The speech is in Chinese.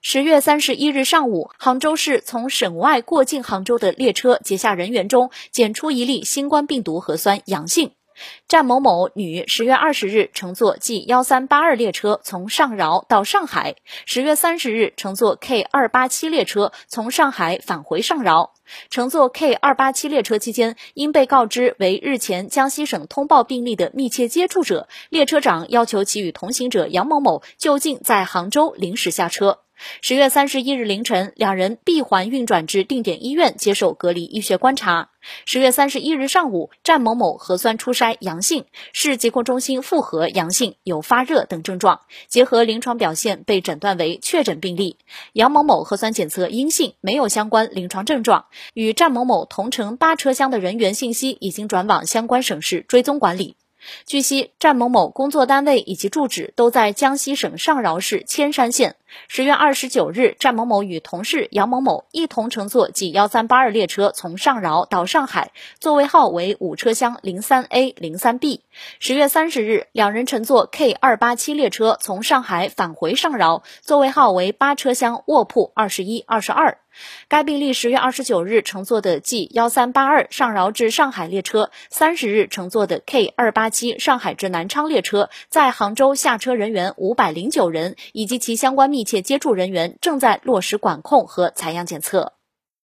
十月三十一日上午，杭州市从省外过境杭州的列车接下人员中检出一例新冠病毒核酸阳性。战某某，女，十月二十日乘坐 G 幺三八二列车从上饶到上海，十月三十日乘坐 K 二八七列车从上海返回上饶。乘坐 K 二八七列车期间，因被告知为日前江西省通报病例的密切接触者，列车长要求其与同行者杨某某就近在杭州临时下车。十月三十一日凌晨，两人闭环运转至定点医院接受隔离医学观察。十月三十一日上午，战某某核酸初筛阳性，市疾控中心复核阳性，有发热等症状，结合临床表现被诊断为确诊病例。杨某某核酸检测阴性，没有相关临床症状，与战某某同乘八车厢的人员信息已经转往相关省市追踪管理。据悉，战某某工作单位以及住址都在江西省上饶市铅山县。十月二十九日，战某某与同事杨某某一同乘坐 G 幺三八二列车从上饶到上海，座位号为五车厢零三 A 零三 B。十月三十日，两人乘坐 K 二八七列车从上海返回上饶，座位号为八车厢卧铺二十一、二十二。该病例十月二十九日乘坐的 G 幺三八二上饶至上海列车，三十日乘坐的 K 二八七上海至南昌列车，在杭州下车人员五百零九人，以及其相关密切接触人员正在落实管控和采样检测。